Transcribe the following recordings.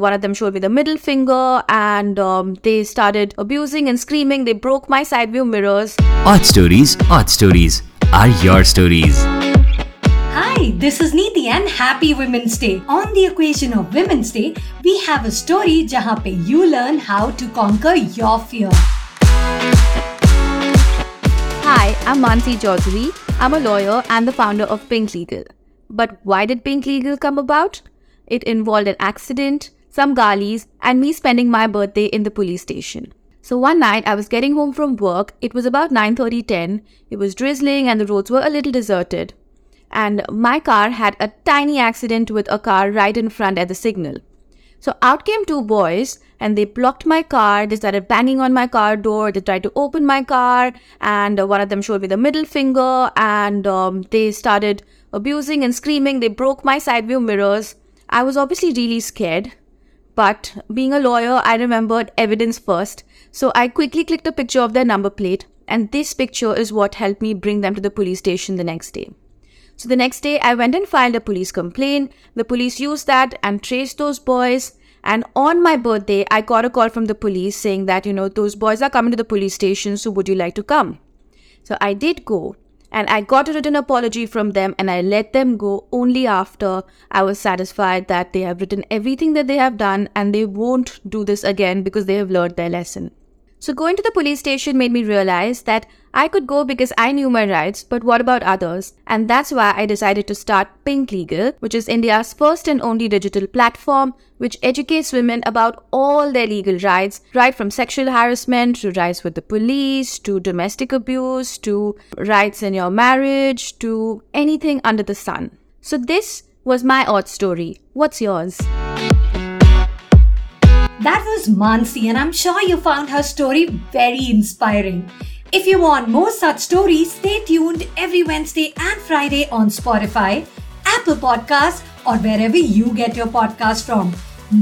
One of them showed me the middle finger and um, they started abusing and screaming. They broke my side view mirrors. Odd Stories, Odd Stories are your stories. Hi, this is Neeti and Happy Women's Day. On the occasion of Women's Day, we have a story jahan pe you learn how to conquer your fear. Hi, I'm Manasi Chaudhari. I'm a lawyer and the founder of Pink Legal. But why did Pink Legal come about? It involved an accident, some galis, and me spending my birthday in the police station. So one night I was getting home from work. It was about 9:30 10. It was drizzling and the roads were a little deserted. And my car had a tiny accident with a car right in front at the signal. So out came two boys and they blocked my car. They started banging on my car door. They tried to open my car, and one of them showed me the middle finger, and um, they started abusing and screaming. They broke my side view mirrors. I was obviously really scared. But being a lawyer, I remembered evidence first. So I quickly clicked a picture of their number plate, and this picture is what helped me bring them to the police station the next day. So the next day, I went and filed a police complaint. The police used that and traced those boys. And on my birthday, I got a call from the police saying that, you know, those boys are coming to the police station, so would you like to come? So I did go and I got a written apology from them and I let them go only after I was satisfied that they have written everything that they have done and they won't do this again because they have learned their lesson. So going to the police station made me realize that I could go because I knew my rights, but what about others? And that's why I decided to start Pink Legal, which is India's first and only digital platform which educates women about all their legal rights, right from sexual harassment to rights with the police to domestic abuse to rights in your marriage to anything under the sun. So this was my odd story. What's yours? That was Manasi, and I'm sure you found her story very inspiring. If you want more such stories, stay tuned every Wednesday and Friday on Spotify, Apple Podcasts, or wherever you get your podcast from.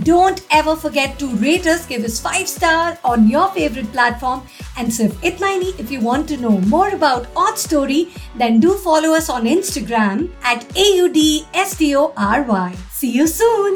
Don't ever forget to rate us, give us 5 stars on your favorite platform. And so, itna if you want to know more about AudStory, then do follow us on Instagram at AUDSTORY. See you soon!